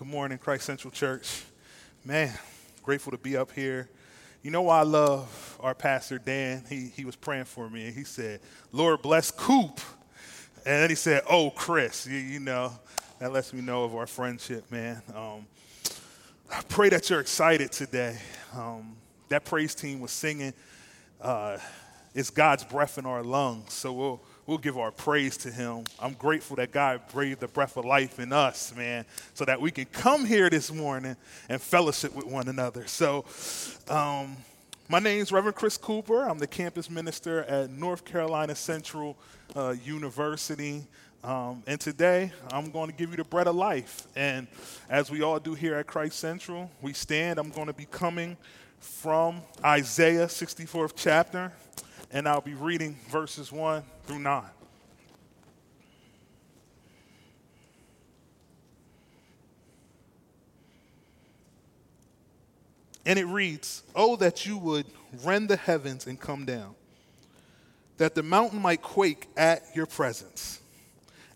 Good morning, Christ Central Church. Man, grateful to be up here. You know why I love our pastor Dan? He, he was praying for me and he said, Lord bless Coop. And then he said, Oh, Chris. You, you know, that lets me know of our friendship, man. Um, I pray that you're excited today. Um, that praise team was singing, uh, It's God's breath in our lungs. So we'll we'll give our praise to him. I'm grateful that God breathed the breath of life in us, man, so that we can come here this morning and fellowship with one another. So, um, my name is Reverend Chris Cooper. I'm the campus minister at North Carolina Central uh, University. Um, and today, I'm going to give you the bread of life. And as we all do here at Christ Central, we stand. I'm going to be coming from Isaiah 64th chapter and I'll be reading verses 1 through 9. And it reads, Oh, that you would rend the heavens and come down, that the mountain might quake at your presence.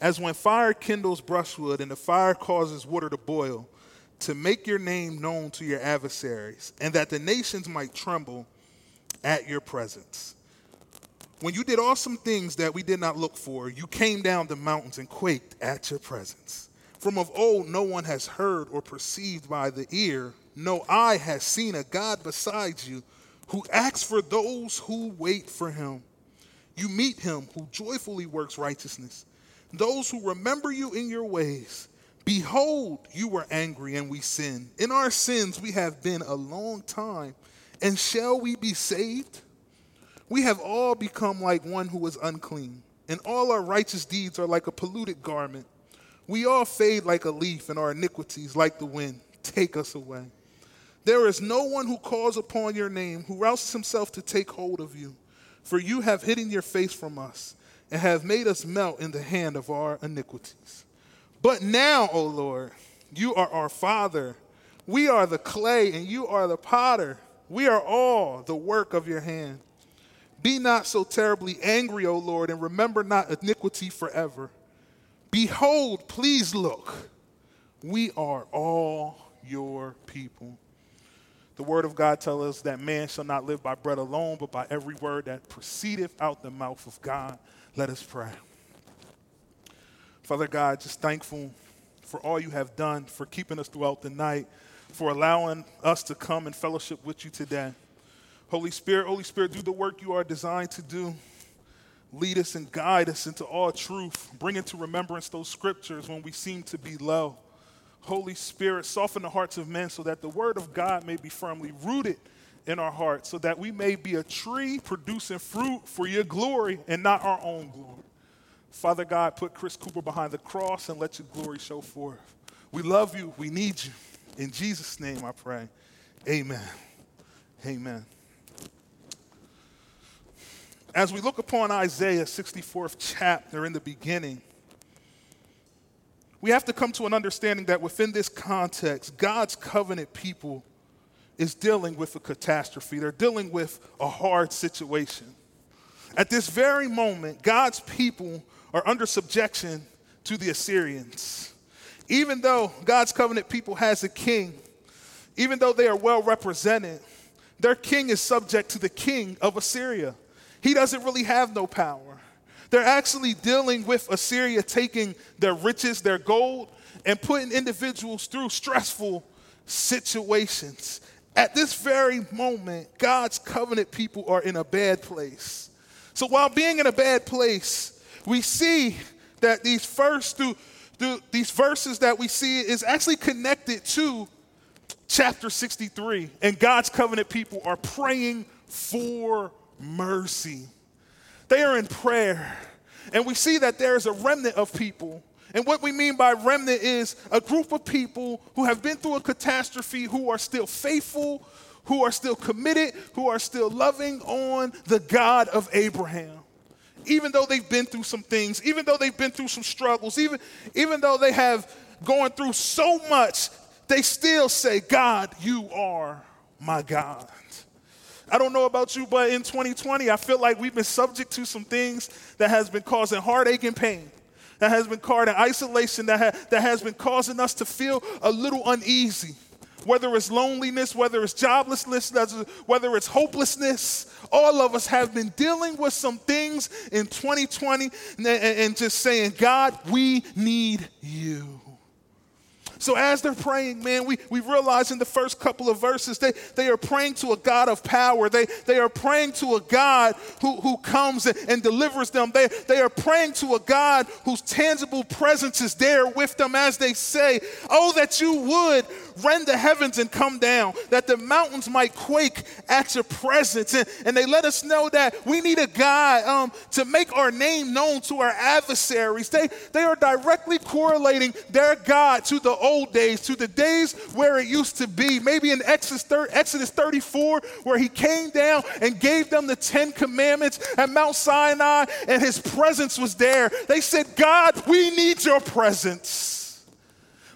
As when fire kindles brushwood and the fire causes water to boil, to make your name known to your adversaries, and that the nations might tremble at your presence. When you did awesome things that we did not look for, you came down the mountains and quaked at your presence. From of old, no one has heard or perceived by the ear, no eye has seen a God besides you who acts for those who wait for him. You meet him who joyfully works righteousness, those who remember you in your ways. Behold, you were angry and we sinned. In our sins we have been a long time, and shall we be saved? We have all become like one who is unclean, and all our righteous deeds are like a polluted garment. We all fade like a leaf, and our iniquities, like the wind, take us away. There is no one who calls upon your name, who rouses himself to take hold of you. For you have hidden your face from us, and have made us melt in the hand of our iniquities. But now, O Lord, you are our Father. We are the clay, and you are the potter. We are all the work of your hand. Be not so terribly angry, O Lord, and remember not iniquity forever. Behold, please look, we are all your people. The word of God tells us that man shall not live by bread alone, but by every word that proceedeth out the mouth of God. Let us pray. Father God, just thankful for all you have done, for keeping us throughout the night, for allowing us to come and fellowship with you today. Holy Spirit, Holy Spirit, do the work you are designed to do. Lead us and guide us into all truth. Bring into remembrance those scriptures when we seem to be low. Holy Spirit, soften the hearts of men so that the word of God may be firmly rooted in our hearts, so that we may be a tree producing fruit for your glory and not our own glory. Father God, put Chris Cooper behind the cross and let your glory show forth. We love you. We need you. In Jesus' name I pray. Amen. Amen. As we look upon Isaiah 64th chapter in the beginning, we have to come to an understanding that within this context, God's covenant people is dealing with a catastrophe. They're dealing with a hard situation. At this very moment, God's people are under subjection to the Assyrians. Even though God's covenant people has a king, even though they are well represented, their king is subject to the king of Assyria. He doesn't really have no power. They're actually dealing with Assyria taking their riches, their gold, and putting individuals through stressful situations. At this very moment, God's covenant people are in a bad place. So while being in a bad place, we see that these first through, through these verses that we see is actually connected to chapter 63. And God's covenant people are praying for mercy. They are in prayer. And we see that there is a remnant of people. And what we mean by remnant is a group of people who have been through a catastrophe, who are still faithful, who are still committed, who are still loving on the God of Abraham. Even though they've been through some things, even though they've been through some struggles, even, even though they have gone through so much, they still say, God, you are my God. I don't know about you, but in 2020, I feel like we've been subject to some things that has been causing heartache and pain. that has been causing isolation, that, ha- that has been causing us to feel a little uneasy. Whether it's loneliness, whether it's joblessness, whether it's hopelessness, all of us have been dealing with some things in 2020 and, and just saying, God, we need you. So as they're praying, man, we, we realize in the first couple of verses, they, they are praying to a God of power. They, they are praying to a God who, who comes and, and delivers them. They, they are praying to a God whose tangible presence is there with them as they say, Oh, that you would rend the heavens and come down, that the mountains might quake at your presence. And, and they let us know that we need a God um, to make our name known to our adversaries. They, they are directly correlating their God to the old days to the days where it used to be. Maybe in Exodus 34, where he came down and gave them the Ten Commandments at Mount Sinai, and his presence was there. They said, God, we need your presence.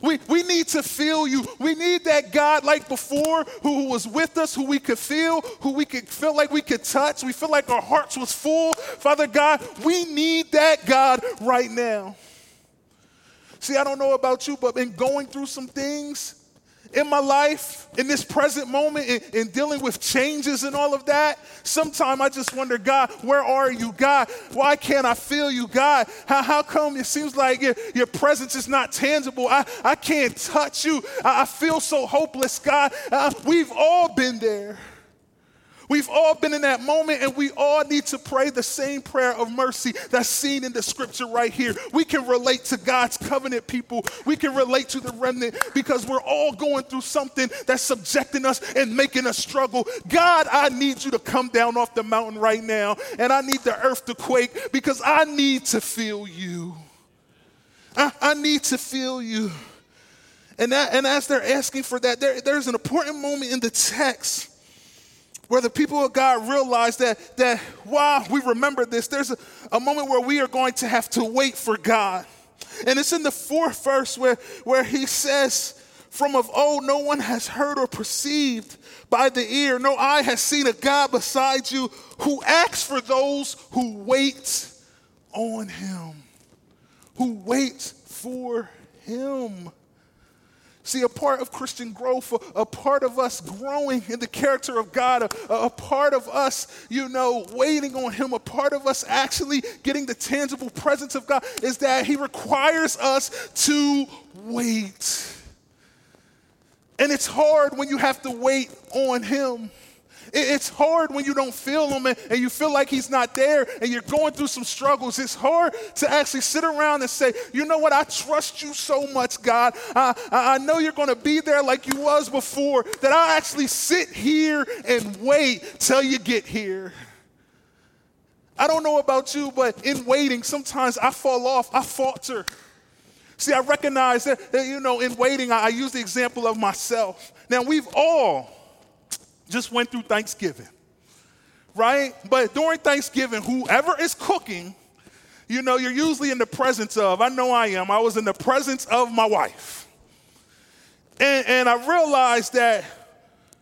We, we need to feel you. We need that God like before who was with us, who we could feel, who we could feel like we could touch. We feel like our hearts was full. Father God, we need that God right now. See, I don't know about you, but in going through some things in my life, in this present moment, in, in dealing with changes and all of that, sometimes I just wonder, God, where are you? God, why can't I feel you? God, how, how come it seems like your, your presence is not tangible? I, I can't touch you. I, I feel so hopeless, God. Uh, we've all been there. We've all been in that moment, and we all need to pray the same prayer of mercy that's seen in the scripture right here. We can relate to God's covenant people. We can relate to the remnant because we're all going through something that's subjecting us and making us struggle. God, I need you to come down off the mountain right now, and I need the earth to quake because I need to feel you. I, I need to feel you. And, that, and as they're asking for that, there, there's an important moment in the text where the people of God realize that, that while we remember this, there's a, a moment where we are going to have to wait for God. And it's in the fourth verse where, where he says, From of old, no one has heard or perceived by the ear, no eye has seen a God beside you who acts for those who wait on him. Who wait for him. See, a part of Christian growth, a, part of us growing in the character of God, a, a, part of us, you know, waiting on Him, a part of us actually getting the tangible presence of God is that He requires us to wait. And it's hard when you have to wait on Him. It's hard when you don't feel him and, you feel like he's not there and you're going through some struggles. It's hard to actually sit around and say, you know what, I trust you so much, God. I, I know you're going to be there like you was before, that I'll actually sit here and wait till you get here. I don't know about you, but in waiting, sometimes I fall off, I falter. See, I recognize that, that you know, in waiting, I, I use the example of myself. Now, we've all just went through Thanksgiving, right? But during Thanksgiving, whoever is cooking, you know, you're usually in the presence of, I know I am, I was in the presence of my wife. And, and I realized that,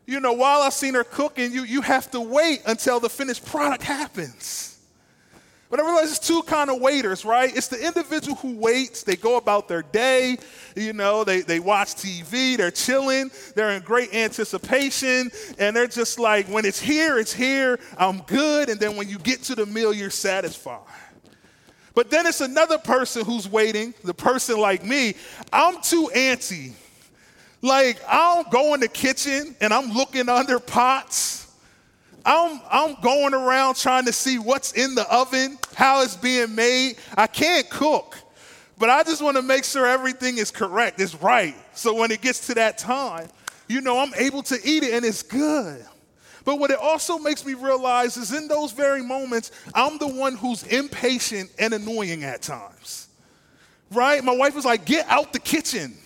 you know, while I've seen her cooking, you, you have to wait until the finished product happens. But I realize there's two kind of waiters, right? It's the individual who waits, they go about their day, you know, they, they watch TV, they're chilling, they're in great anticipation, and they're just like, when it's here, it's here, I'm good, and then when you get to the meal, you're satisfied. But then it's another person who's waiting, the person like me, I'm too antsy. Like, I'll go in the kitchen and I'm looking under pots I'm, I'm going around trying to see what's in the oven, how it's being made. I can't cook, but I just want to make sure everything is correct, it's right. So when it gets to that time, you know, I'm able to eat it and it's good. But what it also makes me realize is in those very moments, I'm the one who's impatient and annoying at times. Right? My wife was like, get out the kitchen.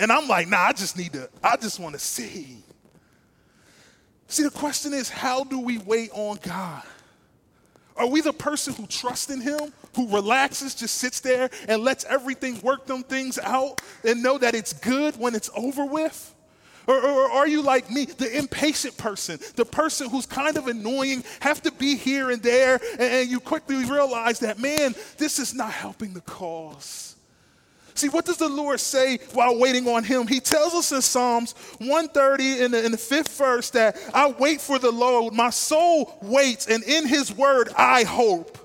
And I'm like, nah, I just need to, I just want to see. See, the question is how do we wait on God? Are we the person who trusts in Him, who relaxes, just sits there and lets everything work them things out and know that it's good when it's over with? Or, or, are you like me, the impatient person, the person who's kind of annoying, have to be here and there, and, and you quickly realize that, man, this is not helping the cause? See, what does the Lord say while waiting on Him? He tells us in Psalms 130 in the, in the fifth verse that I wait for the Lord. My soul waits, and in His word I hope.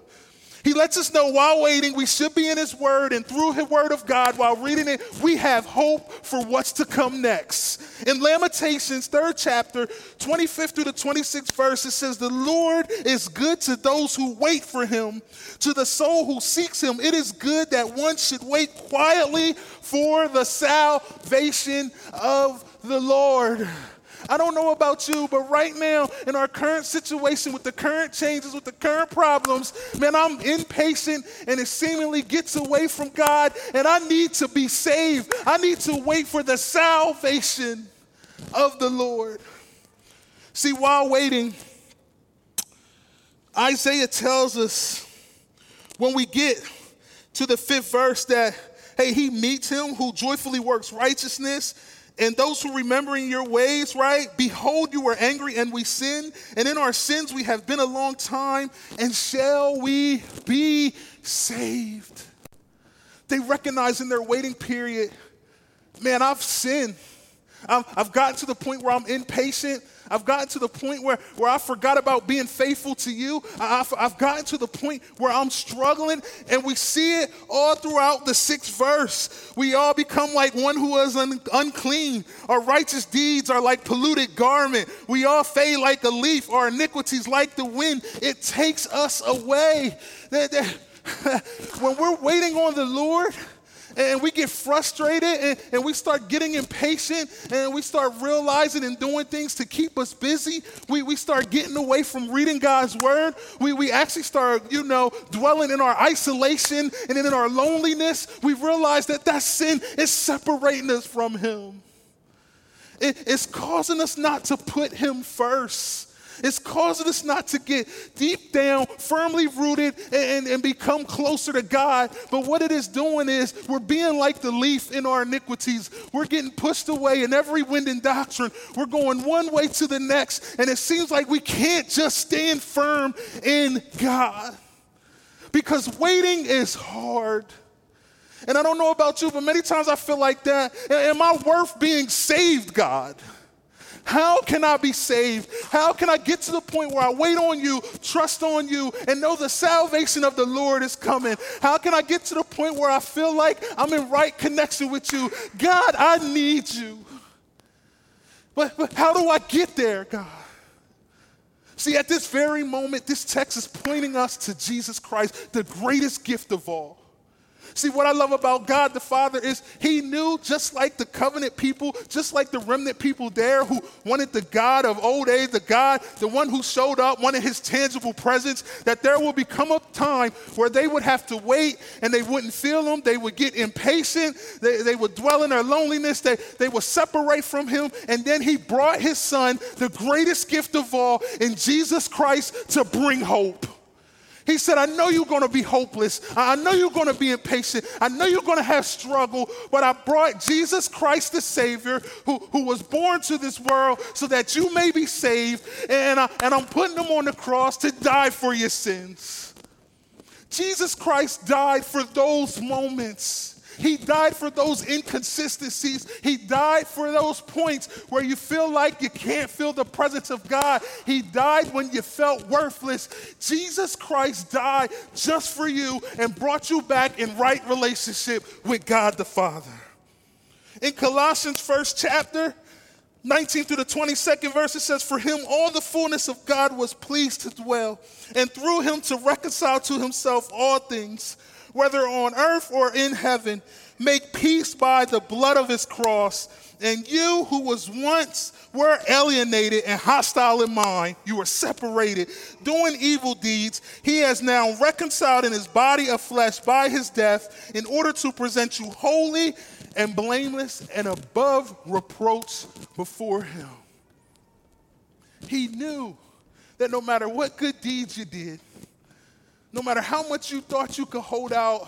He lets us know while waiting, we should be in His Word, and through His Word of God, while reading it, we have hope for what's to come next. In Lamentations, third chapter, 25th through the 26th verse, it says, The Lord is good to those who wait for Him, to the soul who seeks Him. It is good that one should wait quietly for the salvation of the Lord. I don't know about you, but right now, in our current situation, with the current changes, with the current problems, man, I'm impatient and it seemingly gets away from God, and I need to be saved. I need to wait for the salvation of the Lord. See, while waiting, Isaiah tells us when we get to the fifth verse that, hey, he meets him who joyfully works righteousness and those who remembering your ways, right? Behold, you were angry and we sinned, and in our sins we have been a long time, and shall we be saved? They recognize in their waiting period, man, I've sinned. I've, I've gotten to the point where I'm impatient. I've gotten to the point where, where I forgot about being faithful to you. I've, I've gotten to the point where I'm struggling, and we see it all throughout the sixth verse. We all become like one who is un- unclean. Our righteous deeds are like polluted garment. We all fade like a leaf. Our iniquities like the wind. It takes us away. when we're waiting on the Lord, and we get frustrated and, and we start getting impatient and we start realizing and doing things to keep us busy. We, we start getting away from reading God's word. We, we actually start, you know, dwelling in our isolation and in our loneliness. We realize that that sin is separating us from Him. It, it's causing us not to put Him first. It's causing us not to get deep down, firmly rooted, and, and, become closer to God. But what it is doing is we're being like the leaf in our iniquities. We're getting pushed away in every wind and doctrine. We're going one way to the next, and it seems like we can't just stand firm in God. Because waiting is hard. And I don't know about you, but many times I feel like that. Am I worth being saved, God? How can I be saved? How can I get to the point where I wait on you, trust on you, and know the salvation of the Lord is coming? How can I get to the point where I feel like I'm in right connection with you? God, I need you. But, but how do I get there, God? See, at this very moment, this text is pointing us to Jesus Christ, the greatest gift of all. See, what I love about God the Father is He knew, just like the covenant people, just like the remnant people there who wanted the God of old age, the God, the one who showed up, wanted His tangible presence, that there will become a time where they would have to wait and they wouldn't feel Him. They would get impatient. They, they would dwell in their loneliness. They, they would separate from Him. And then He brought His Son, the greatest gift of all, in Jesus Christ to bring hope. He said, I know you're going to be hopeless. I know you're going to be impatient. I know you're going to have struggle, but I brought Jesus Christ, the Savior, who, who was born to this world so that you may be saved. And, I, and I'm putting him on the cross to die for your sins. Jesus Christ died for those moments. He died for those inconsistencies. He died for those points where you feel like you can't feel the presence of God. He died when you felt worthless. Jesus Christ died just for you and brought you back in right relationship with God the Father. In Colossians first chapter, 19 through the 22nd verse, it says, For him all the fullness of God was pleased to dwell, and through him to reconcile to himself all things whether on earth or in heaven, make peace by the blood of his cross. And you who was once were alienated and hostile in mind, you were separated, doing evil deeds, he has now reconciled in his body of flesh by his death in order to present you holy and blameless and above reproach before him. He knew that no matter what good deeds you did, no matter how much you thought you could hold out,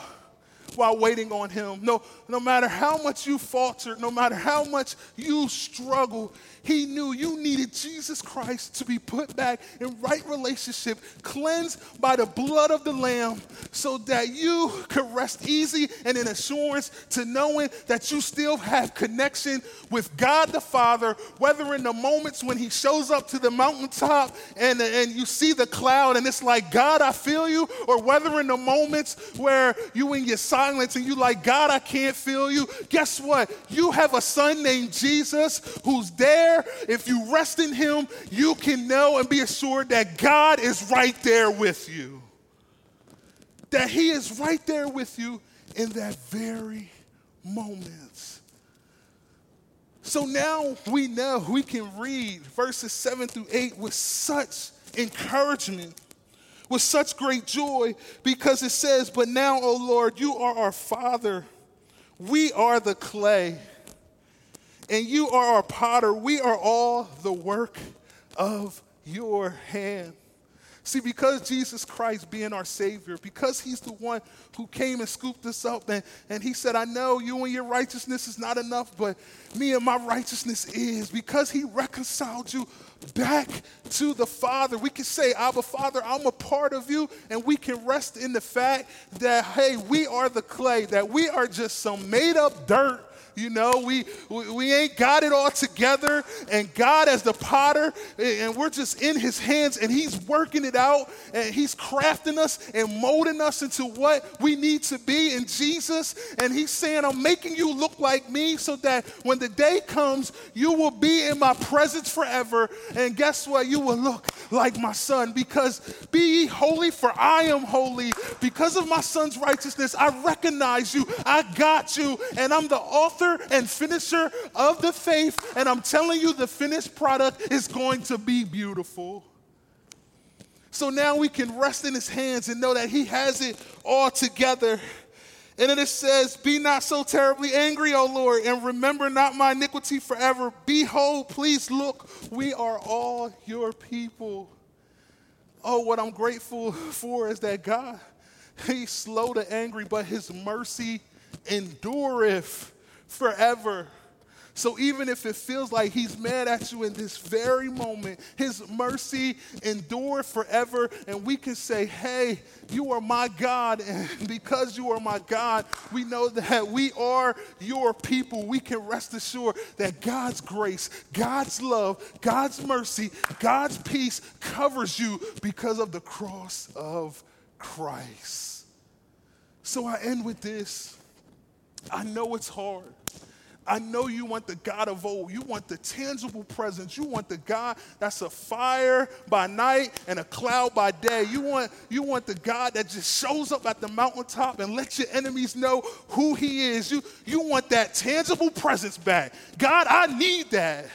while waiting on Him. No, no matter how much you faltered, no matter how much you struggled, He knew you needed Jesus Christ to be put back in right relationship, cleansed by the blood of the Lamb, so that you could rest easy and in assurance to knowing that you still have connection with God the Father, whether in the moments when He shows up to the mountaintop and, and you see the cloud and it's like, God, I feel you, or whether in the moments where you in your silence and you like, God, I can't feel you. Guess what? You have a son named Jesus who's there. If you rest in him, you can know and be assured that God is right there with you. That he is right there with you in that very moment. So now we know we can read verses 7 through 8 with such encouragement with such great joy because it says, But now, O Lord, you are our Father. We are the clay, and you are our potter. We are all the work of your hand. See, because Jesus Christ being our Savior, because He's the one who came and scooped us up, and, and He said, I know you and your righteousness is not enough, but me and my righteousness is. Because He reconciled you back to the Father, we can say, Abba, Father, I'm a part of you, and we can rest in the fact that, hey, we are the clay, that we are just some made up dirt you know, we, we, ain't got it all together, and God, as the potter, and we're just in his hands, and he's working it out, and he's crafting us and molding us into what we need to be in Jesus. And he's saying, I'm making you look like me so that when the day comes, you will be in my presence forever. And guess what? You will look like my son, because be ye holy, for I am holy. Because of my son's righteousness, I recognize you, I got you, and I'm the author author and finisher of the faith. And I'm telling you, the finished product is going to be beautiful. So now we can rest in his hands and know that he has it all together. And then it says, Be not so terribly angry, O Lord, and remember not my iniquity forever. Behold, please look, we are all your people. Oh, what I'm grateful for is that God, He's slow to angry, but His mercy endureth forever. So even if it feels like he's mad at you in this very moment, his mercy endure forever. And we can say, hey, you are my God. And because you are my God, we know that we are your people. We can rest assured that God's grace, God's love, God's mercy, God's peace covers you because of the cross of Christ. So I end with this. I know it's hard. I know you want the God of old. You want the tangible presence. You want the God that's a fire by night and a cloud by day. You want, you want the God that just shows up at the mountaintop and lets your enemies know who he is. You, you want that tangible presence back. God, I need that.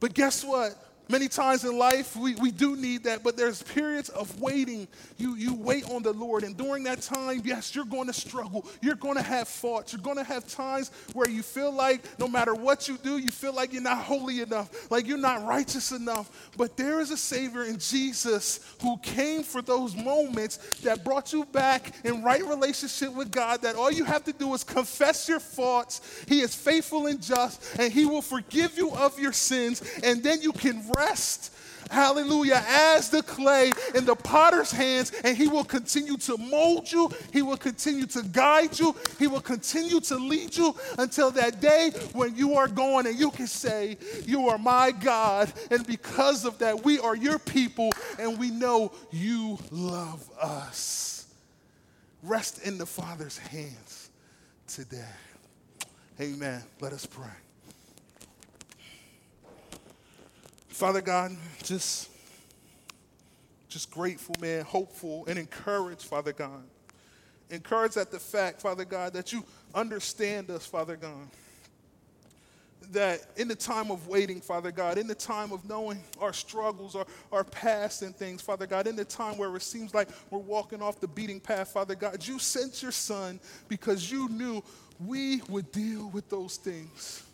But guess what? Many times in life, we, we do need that, but there's periods of waiting. You, you wait on the Lord, and during that time, yes, you're going to struggle. You're going to have faults. You're going to have times where you feel like no matter what you do, you feel like you're not holy enough, like you're not righteous enough. But there is a Savior in Jesus who came for those moments that brought you back in right relationship with God, that all you have to do is confess your faults. He is faithful and just, and He will forgive you of your sins, and then you can rest hallelujah, as the clay in the potter's hands, and he will continue to mold you, he will continue to guide you, he will continue to lead you until that day when you are going and you can say, You are my God, and because of that, we are your people, and we know you love us. Rest in the Father's hands today. Amen. Let us pray. Father God, just, just grateful, man, hopeful, and encouraged, Father God. Encouraged at the fact, Father God, that you understand us, Father God. That in the time of waiting, Father God, in the time of knowing our struggles, our, our past and things, Father God, in the time where it seems like we're walking off the beating path, Father God, you sent your son because you knew we would deal with those things.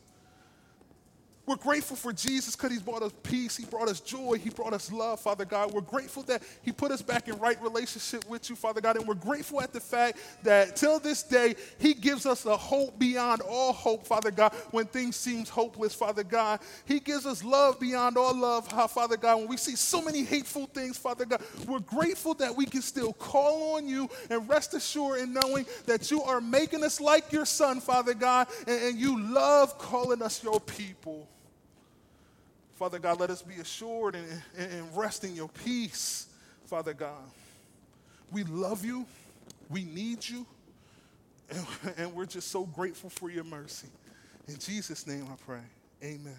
We're grateful for Jesus because He's brought us peace, He brought us joy, He brought us love, Father God. We're grateful that He put us back in right relationship with you, Father God. And we're grateful at the fact that till this day, He gives us a hope beyond all hope, Father God, when things seem hopeless, Father God. He gives us love beyond all love, Father God. When we see so many hateful things, Father God, we're grateful that we can still call on you and rest assured in knowing that you are making us like your Son, Father God, and, and you love calling us your people. Father God, let us be assured and, and, rest in your peace, Father God. We love you, we need you, and, and we're just so grateful for your mercy. In Jesus' name I pray. Amen.